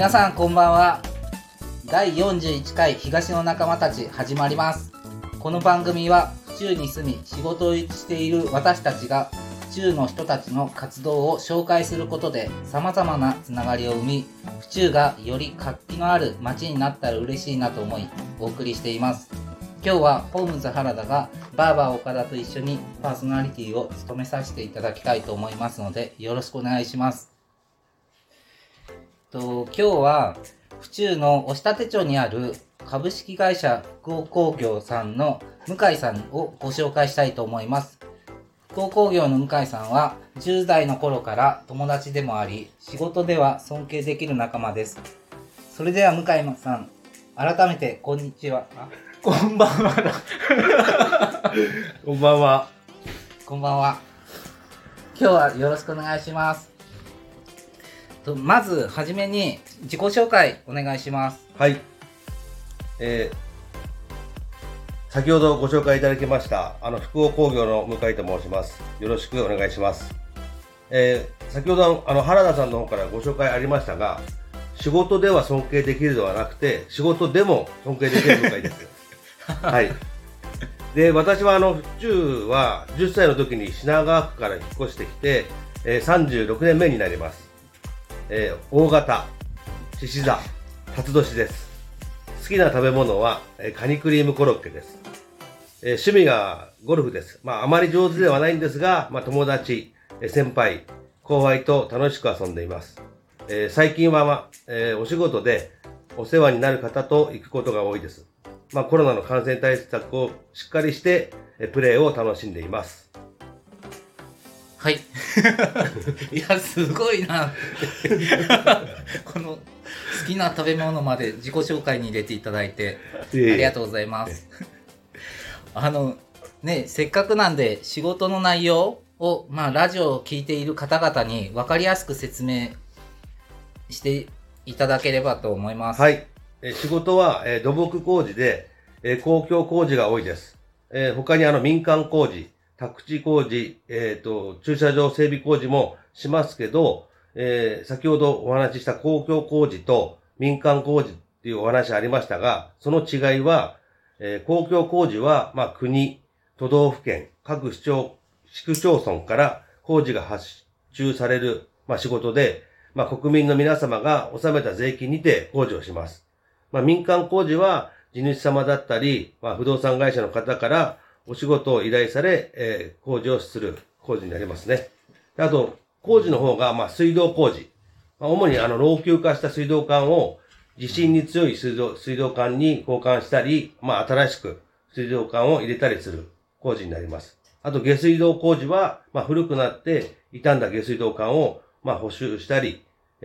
皆さんこんばんは。第41回東の仲間たち始まります。この番組は府中に住み仕事をしている私たちが府中の人たちの活動を紹介することで様々なつながりを生み府中がより活気のある街になったら嬉しいなと思いお送りしています。今日はホームズ原田がバーバー岡田と一緒にパーソナリティを務めさせていただきたいと思いますのでよろしくお願いします。と今日は府中の押立町にある株式会社福岡工業さんの向井さんをご紹介したいと思います。福岡工業の向井さんは10代の頃から友達でもあり、仕事では尊敬できる仲間です。それでは向井さん、改めてこんにちは。こんばんはだ。こんばんは。こんばんは。今日はよろしくお願いします。とまずはじめに自己紹介お願いします。はい。えー、先ほどご紹介いただきましたあの福岡工業の向井と申します。よろしくお願いします。えー、先ほどあの原田さんの方からご紹介ありましたが仕事では尊敬できるではなくて仕事でも尊敬できる向井です。はい。で私はあの府中は10歳の時に品川区から引っ越してきて、えー、36年目になりますえー、大型、獅子座、辰年です。好きな食べ物は、えー、カニクリームコロッケです。えー、趣味がゴルフです。まあ、あまり上手ではないんですが、まあ、友達、えー、先輩、後輩と楽しく遊んでいます。えー、最近は、まあえー、お仕事でお世話になる方と行くことが多いです。まあ、コロナの感染対策をしっかりして、えー、プレーを楽しんでいます。はい。いや、すごいな この好きな食べ物まで自己紹介に入れていただいて、ありがとうございます。あの、ね、せっかくなんで仕事の内容を、まあ、ラジオを聴いている方々に分かりやすく説明していただければと思います。はい。え仕事は、え土木工事で、え公共工事が多いです。え他にあの民間工事、宅地工事、えっ、ー、と、駐車場整備工事もしますけど、えー、先ほどお話しした公共工事と民間工事っていうお話ありましたが、その違いは、えー、公共工事は、まあ、国、都道府県、各市町、市区町村から工事が発注される、まあ、仕事で、まあ、国民の皆様が納めた税金にて工事をします。まあ、民間工事は、地主様だったり、まあ、不動産会社の方からお仕事を依頼され、えー、工事をする工事になりますね。あと、工事の方が、まあ、水道工事。まあ、主にあの、老朽化した水道管を地震に強い水道、水道管に交換したり、まあ、新しく水道管を入れたりする工事になります。あと、下水道工事は、まあ、古くなって傷んだ下水道管を、まあ、補修したり、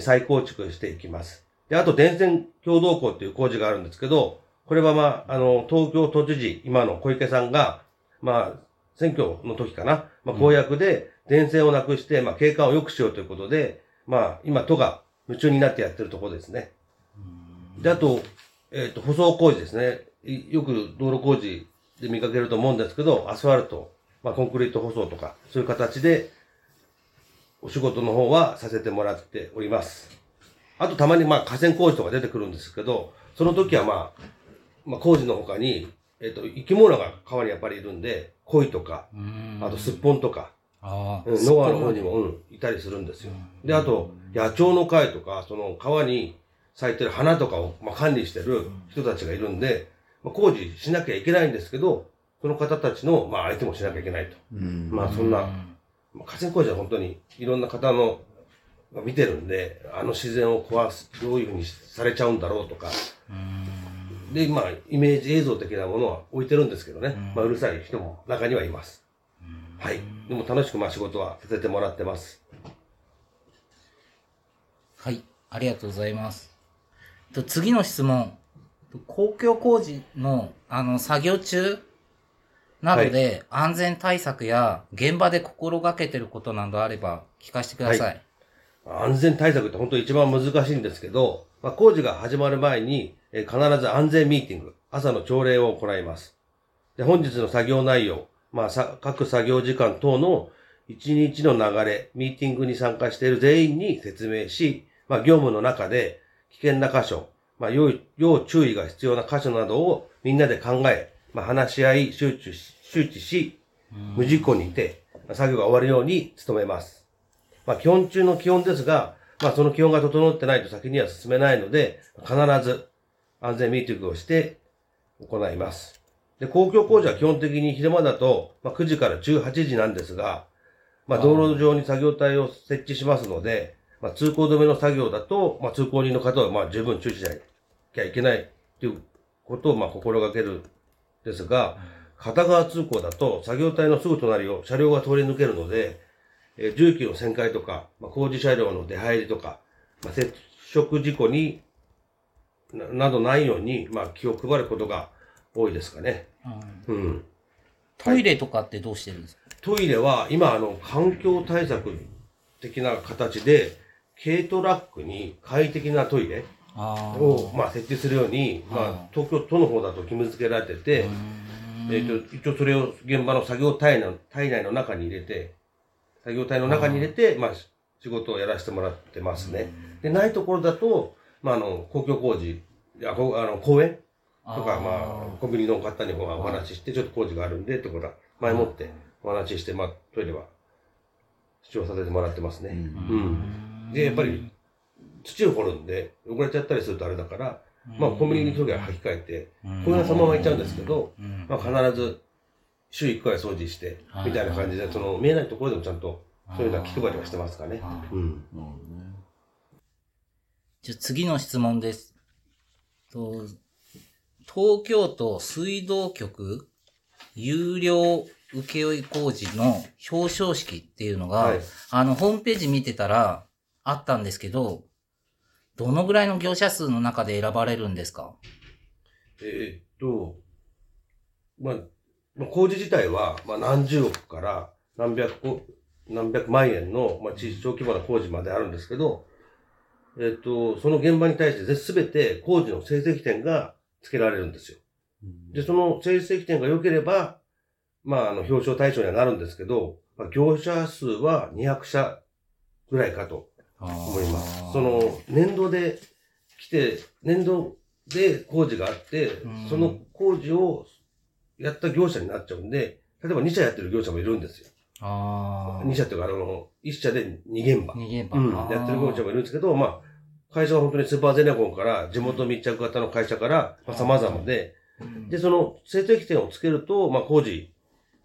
再構築していきます。で、あと、電線共同工っていう工事があるんですけど、これはまあ、あの、東京都知事、今の小池さんが、まあ、選挙の時かな、まあ、公約で電線をなくして、まあ、景観を良くしようということで、まあ、今、都が夢中になってやってるところですね。で、あと、えっ、ー、と、舗装工事ですね。よく道路工事で見かけると思うんですけど、アスファルト、まあ、コンクリート舗装とか、そういう形で、お仕事の方はさせてもらっております。あと、たまに、まあ、河川工事とか出てくるんですけど、その時は、まあ、まあ、工事の他に、えっ、と、生き物が川にやっぱりいるんで、鯉とか、あとすっぽんとか、あうん、ノアの方にも、うん、いたりするんですよ。で、あと、野鳥の会とか、その川に咲いてる花とかを、まあ、管理してる人たちがいるんで、まあ、工事しなきゃいけないんですけど、その方たちの、まあ、相手もしなきゃいけないと。まあ、そんな、まあ、河川工事は本当にいろんな方の、見てるんで、あの自然を壊す、どういうふうにされちゃうんだろうとか、で、まあ、イメージ映像的なものは置いてるんですけどね、うん、まあ、うるさい人も中にはいます。はい。でも楽しくまあ仕事はさせてもらってます。はい。ありがとうございます。と次の質問。公共工事の、あの、作業中などで安全対策や現場で心がけてることなどあれば聞かせてください。はい、安全対策って本当に一番難しいんですけど、まあ、工事が始まる前に、え必ず安全ミーティング、朝の朝礼を行います。で本日の作業内容、まあ、さ各作業時間等の一日の流れ、ミーティングに参加している全員に説明し、まあ、業務の中で危険な箇所、まあ、要要注意が必要な箇所などをみんなで考え、まあ、話し合い、周知し、周知し、無事故にて、まあ作業が終わるように努めます。まあ、基本中の基本ですが、まあ、その基本が整ってないと先には進めないので、必ず安全ミーティングをして行います。で、公共工事は基本的に昼間だと、まあ、9時から18時なんですが、まあ、道路上に作業隊を設置しますので、まあ、通行止めの作業だと、まあ、通行人の方は、まあ、十分注意しなきゃいけないということを、まあ、心がけるんですが、片側通行だと、作業隊のすぐ隣を車両が通り抜けるので、えー重機の旋回とか、まあ、工事車両の出入りとか、まあ、接触事故にななどないように、まあ、気を配ることが多いですかね。うんうん。トイレとかってどうしてるんですか？トイレは今、あの、環境対策的な形で、軽トラックに快適なトイレ。を、まあ、設置するように、まああ、東京都の方だと義務付けられてて、えっ、と、一応それを現場の作業体の体内の中に入れて、作業体の中に入れて、まあ、し仕事をやらせてもらってますね。で、ないところだと、まあ、あの、公共工事、いやこあの公園とか、まあ、コンビニの方にお話しして、ちょっと工事があるんで、とは、前もってお話しして、まあ、トイレは、主張させてもらってますね。うん。で、やっぱり、土を掘るんで、汚れちゃったりするとあれだから、まあ、コンビニにトイレは履き替えて、これはそのまま行っちゃうんですけど、うん。まあ、必ず、週1回掃除して、みたいな感じで、その、見えないところでもちゃんと、そういうのは気配りはしてますかね。うん。じゃあ次の質問です。と東京都水道局有料請負工事の表彰式っていうのが、はいあの、ホームページ見てたらあったんですけど、どのぐらいの業者数の中で選ばれるんですか？えーっと、まあ、まあ工事自体は、まあ、何十億から何百個、何百万円の、まあ、小小規模な工事まであるんですけど、えーっと、その現場に対してすべて工事の成績点がつけられるんですよ。で、その成績点が良ければ、まあ、あの、表彰対象にはなるんですけど、まあ、業者数は200社ぐらいかと思います。その、年度で来て、年度で工事があってうん、その工事をやった業者になっちゃうんで、例えば2社やってる業者もいるんですよ。あ2社っていうか、あの、1社で2現場。逃げ場、うん、やってる業者もいるんですけど、まあ、会社は本当にスーパーゼネコンから、地元密着型の会社から、まあ、様々で、うん。で、その成績点をつけると、まあ、工事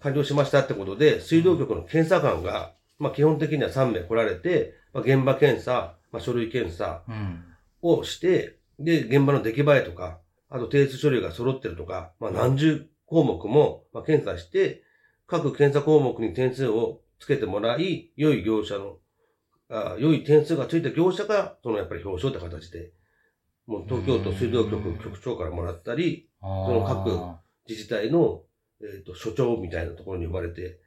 完了しましたってことで、水道局の検査官が、まあ、基本的には3名来られて、まあ、現場検査、まあ、書類検査うん。をして、で、現場の出来栄えとか、あと提出書類が揃ってるとか、まあ、何十項目も、まあ、検査して、各検査項目に点数をつけてもらい、良い業者の、あ良い点数がついた業者が、そのやっぱり表彰って形で、もう東京都水道局局長からもらったり、その各自治体の、えっ、と、所長みたいなところに呼ばれて、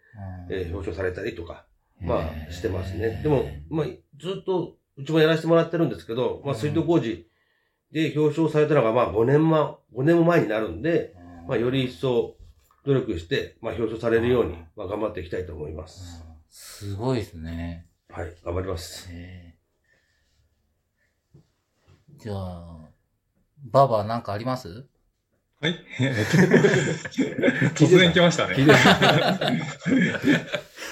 えー表彰されたりとか、まあ、してますね。でも、まあ、ずっと、うちもやらせてもらってるんですけど、まあ、水道工事で表彰されたのが、まあ、5年ま、5年も前になるんで、まあ、より一層努力して、まあ、表彰されるように、まあ、頑張っていきたいと思います。すごいですね。はい、頑張ります。へえじゃあ、ババアなんかあります？はい。突然来ましたね。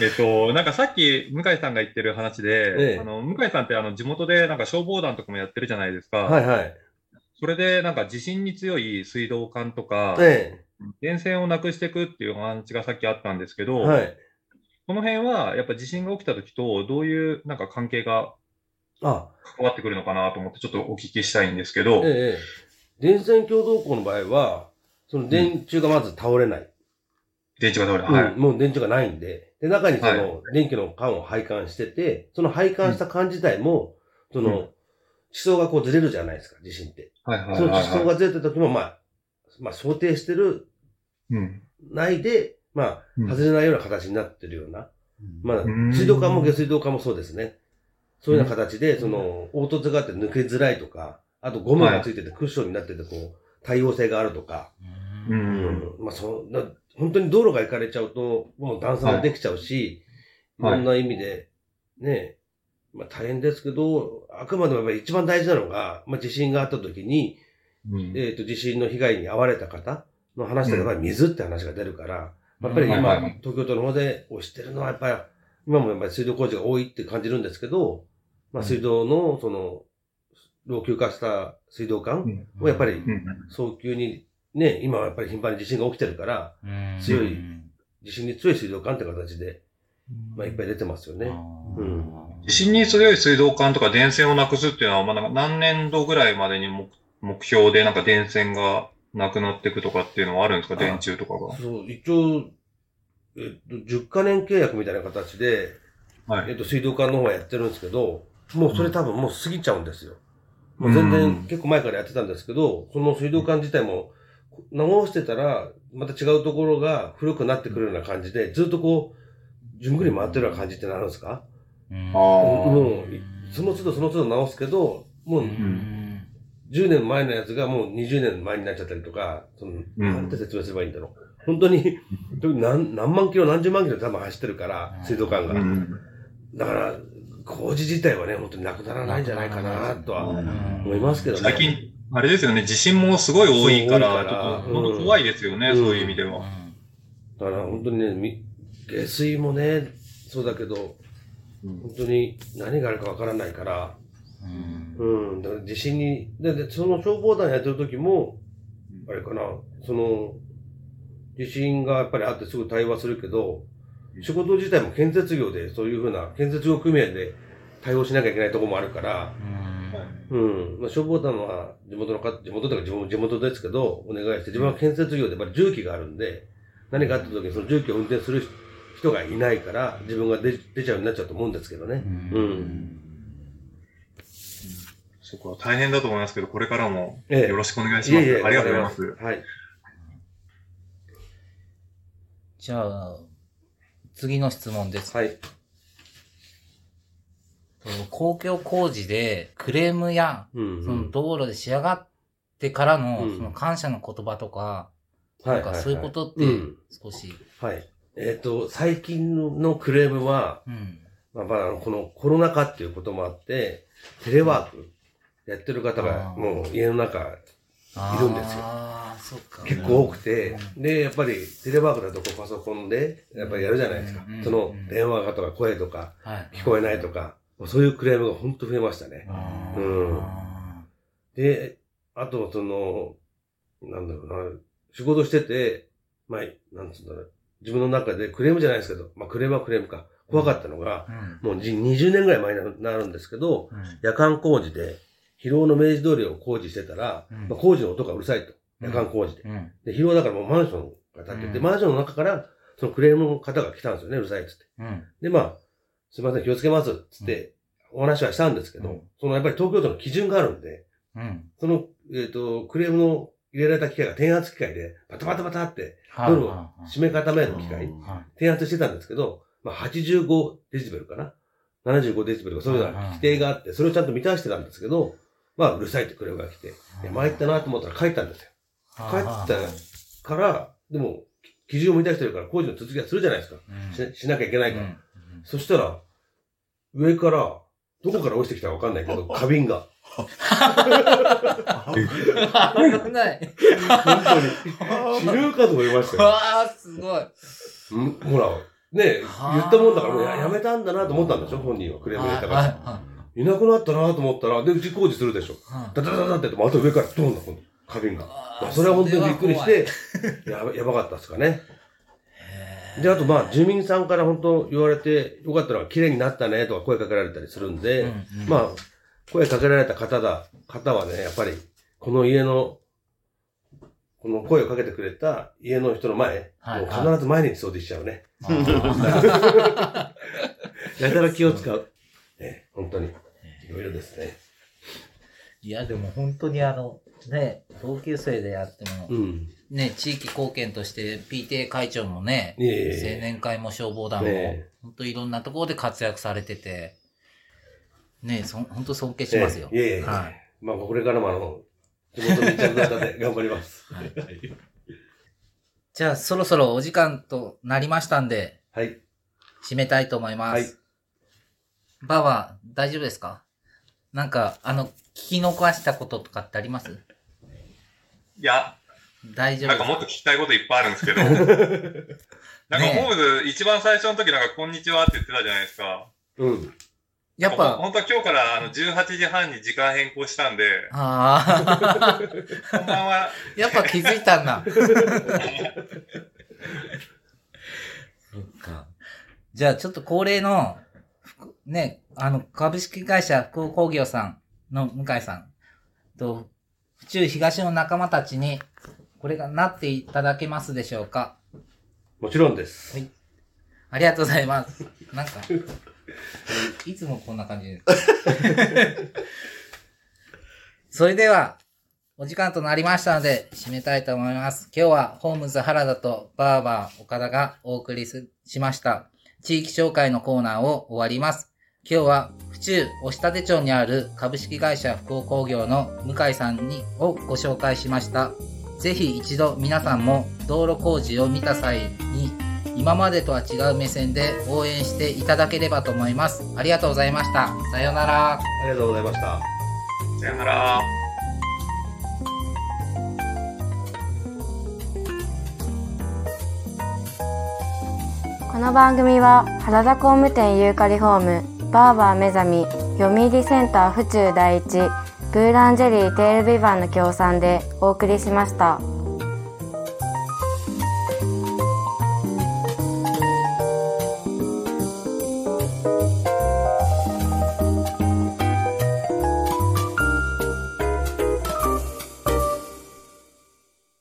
えっと、なんかさっき向井さんが言ってる話で、ええあの向井さんってあの地元でなんか消防団とかもやってるじゃないですか。はいはい。それでなんか地震に強い水道管とか、え電線をなくしていくっていうお話がさっきあったんですけえど、はい。この辺はやっぱ地震が起きた時とどういうなんか関係があ、関わってくるのかなと思ってちょっとお聞きしたいんですけど、ええ電線共同校の場合は、その電柱がまず倒れない。電池が倒れ、うんはい。もう電池がないんで、で、中にそはの電気の管を配管してて、その配管した管自体も、その、地層がこうずれるじゃないですか、地震って。はいはいそのはいは地層がずれた時も、まあ、まあ想定してるい。うん。内で、まあ、うん。外れないような形になってるような、まあうん、水道管も下水道管もそうですね。そういうような形で、その、凹凸があって抜けづらいとか、あとゴムがついててクッションになってて、こう、対応性があるとか、う。うん。んまあ、そう、な本当に道路が行かれちゃうと、もう段差もできちゃうし、い、はい。ろんな意味で、ね、まあ大変ですけど、あくまでもやっぱり一番大事なのが、まあ地震があった時に、うん。えっ、と、地震の被害に遭われた方の話でやっぱり水って話が出るから、やっぱり今、はいはいはい。東京都の方で推してるのはやっぱり、今もやっぱり水道工事が多いって感じるんですけど、まあ水道の、その、老朽化した水道管うん。をやっぱりうん。早急に、ね、今はやっぱり頻繁に地震が起きてるから、強い地震に強い水道管って形で、まあいっぱい出てますよね。うん。地震に強い水道管とか電線をなくすっていうのは、まあ、なんか何年度ぐらいまでに目目標でなんか電線がなくなっていくとかっていうのはあるんですか？あ電柱とかが。そう、一応、えっと、10カ年契約みたいな形で、はい。えっと、水道管の方はやってるんですけど、もうそれ多分もう過ぎちゃうんですよ。もう全うん然結構前からやってたんですけど、その水道管自体も直してたら、また違うところが古くなってくるような感じで、ずっとこう、順繰り回ってるような感じってなるんですか？あーもう、その都度その都度直すけど、もううん10年前のやつがもう20年前になっちゃったりとか、その、ん。なんて説明すればいいんだろう。本当に、何何万キロ、何十万キロ多分走ってるから、水道管が。うん。だから、工事自体はね、本当になくならないんじゃないかな、とはうん。思いますけどね。最近、あれですよね、地震もすごい多いから、から。ちょっと本当怖いですよね、うん。そういう意味では。だから本当にね、み下水もね、そうだけど、うん。本当に何があるかわからないから、うん、だから地震に、で、でその消防団やってる時も、あれかな、その、地震がやっぱりあってすぐ対話するけど、仕事自体も建設業で、そういうふうな建設業組合で対応しなきゃいけないところもあるから、うん。まあ、消防団は地元のか、地元というか地元地元ですけど、お願いして、自分は建設業でやっぱり重機があるんで、何かあった時にその重機を運転する人がいないから、自分が出出ちゃうようになっちゃうと思うんですけどね。うん。そこは大変だと思いますけど、これからもええよろしくお願いします。いえいえ、ありがとうございます。はい。じゃあ、次の質問です。はい。公共工事でクレームや、うん、その道路で仕上がってからの、うんその感謝の言葉とか、はなんかそういうことってうん少し、はい。えっ、と、最近のクレームは、うん。まあ、まあ、このコロナ禍っていうこともあって、テレワークやってる方がもう家の中あいるんですよ。結構多くて、で、やっぱりテレワークだとパソコンでやっぱりやるじゃないですか。うん。その電話がとか声とかはい、聞こえないとか、そういうクレームが本当増えましたね。あうん。ーで、あとその、なんだろうな、仕事してて、まあ、なんつうんだろう、自分の中でクレームじゃないですけど、まあクレームはクレームか。怖かったのが、うん。もうじ20年ぐらい前になるんですけど、うん。夜間工事で、広尾の明治通りを工事してたら、うん。まあ、工事の音がうるさいと。夜間工事で。うん。で、広尾だからもうマンションが建ってて、うん。マンションの中から、そのクレームの方が来たんですよね、うるさいっつって。うん。で、まあ、すいません、気をつけますっつって、お話はしたんですけど、うん。そのやっぱり東京都の基準があるんで、うん。その、えっ、と、クレームの入れられた機械が転圧機械で、バタバタバタって、はい。夜をはい。締め固める機械、はい転圧してたんですけど、まあ、85デシベルかな ?75 デシベルか、そういうような規定があって、それをちゃんと満たしてたんですけど、まあ、うるさいってクレームが来て、いや参ったなと思ったら帰ったんですよ。帰ったから、でも、基準を満たしてるから工事の続きはするじゃないですか。うんししなきゃいけないから。うんそしたら、上から、どこから落ちてきたかわかんないけど、花瓶が。危ない。本当に。死ぬかと思いましたよ。わあ、すごい。うんほら、ね言ったもんだからもうややめたんだなと思ったんでしょ本人はクレーム入れたから。はいはいなくなったなと思ったら、で、うち工事するでしょ。はいダダダダってまた上からドーンだ、今度。花瓶が。まあそれは本当にびっくりして、やばやばかったですかね。で、あとまあ、住民さんから本当言われて、よかったのは綺麗になったねとか声かけられたりするんで、まあ、声かけられた方だ、方はね、やっぱり、この家の、この声をかけてくれた家の人の前、はいもう必ず毎日掃除しちゃうね。やたら気を使う。ね、本当に。いろいろですね。いや、でも本当にあの、ね、同級生でやっても、うん。ね、地域貢献として PTA 会長もね、青年会も消防団も、ね本当いろんなところで活躍されてて、ね、そ本当尊敬しますよ。ええいえいえ。はい。まあ、これからもあの、地元密着型で頑張ります。じゃあ、そろそろお時間となりましたんで、はい。締めたいと思います。はいばあば、大丈夫ですか？なんか、あの、聞き逃したこととかってあります？いや、大丈夫なんかもっと聞きたいこといっぱいあるんですけど。なんかホームズ一番最初の時なんかこんにちはって言ってたじゃないですか。うん。やっぱ、本当は今日からあの18時半に時間変更したんで、ああ、こんばんは。やっぱ気づいたんだ。そっか。じゃあちょっと恒例の、ふね、あの、株式会社福岡工業さんの向井さんと、府中東の仲間たちに、これがなっていただけますでしょうか？もちろんです。はい。ありがとうございます。なんか、いつもこんな感じです。それでは、お時間となりましたので、締めたいと思います。今日は、ホームズ原田とバーバー岡田がお送りすしました。地域紹介のコーナーを終わります。今日は、府中押立町にある株式会社福岡工業の向井さんにをご紹介しました。ぜひ一度皆さんも道路工事を見た際に今までとは違う目線で応援していただければと思います。ありがとうございました。さようなら。ありがとうございました。さよなら。この番組は原田工務店ユーカリホームバーバー目覚み読売センター府中第一ブーランジェリーテールビバンの協賛でお送りしました。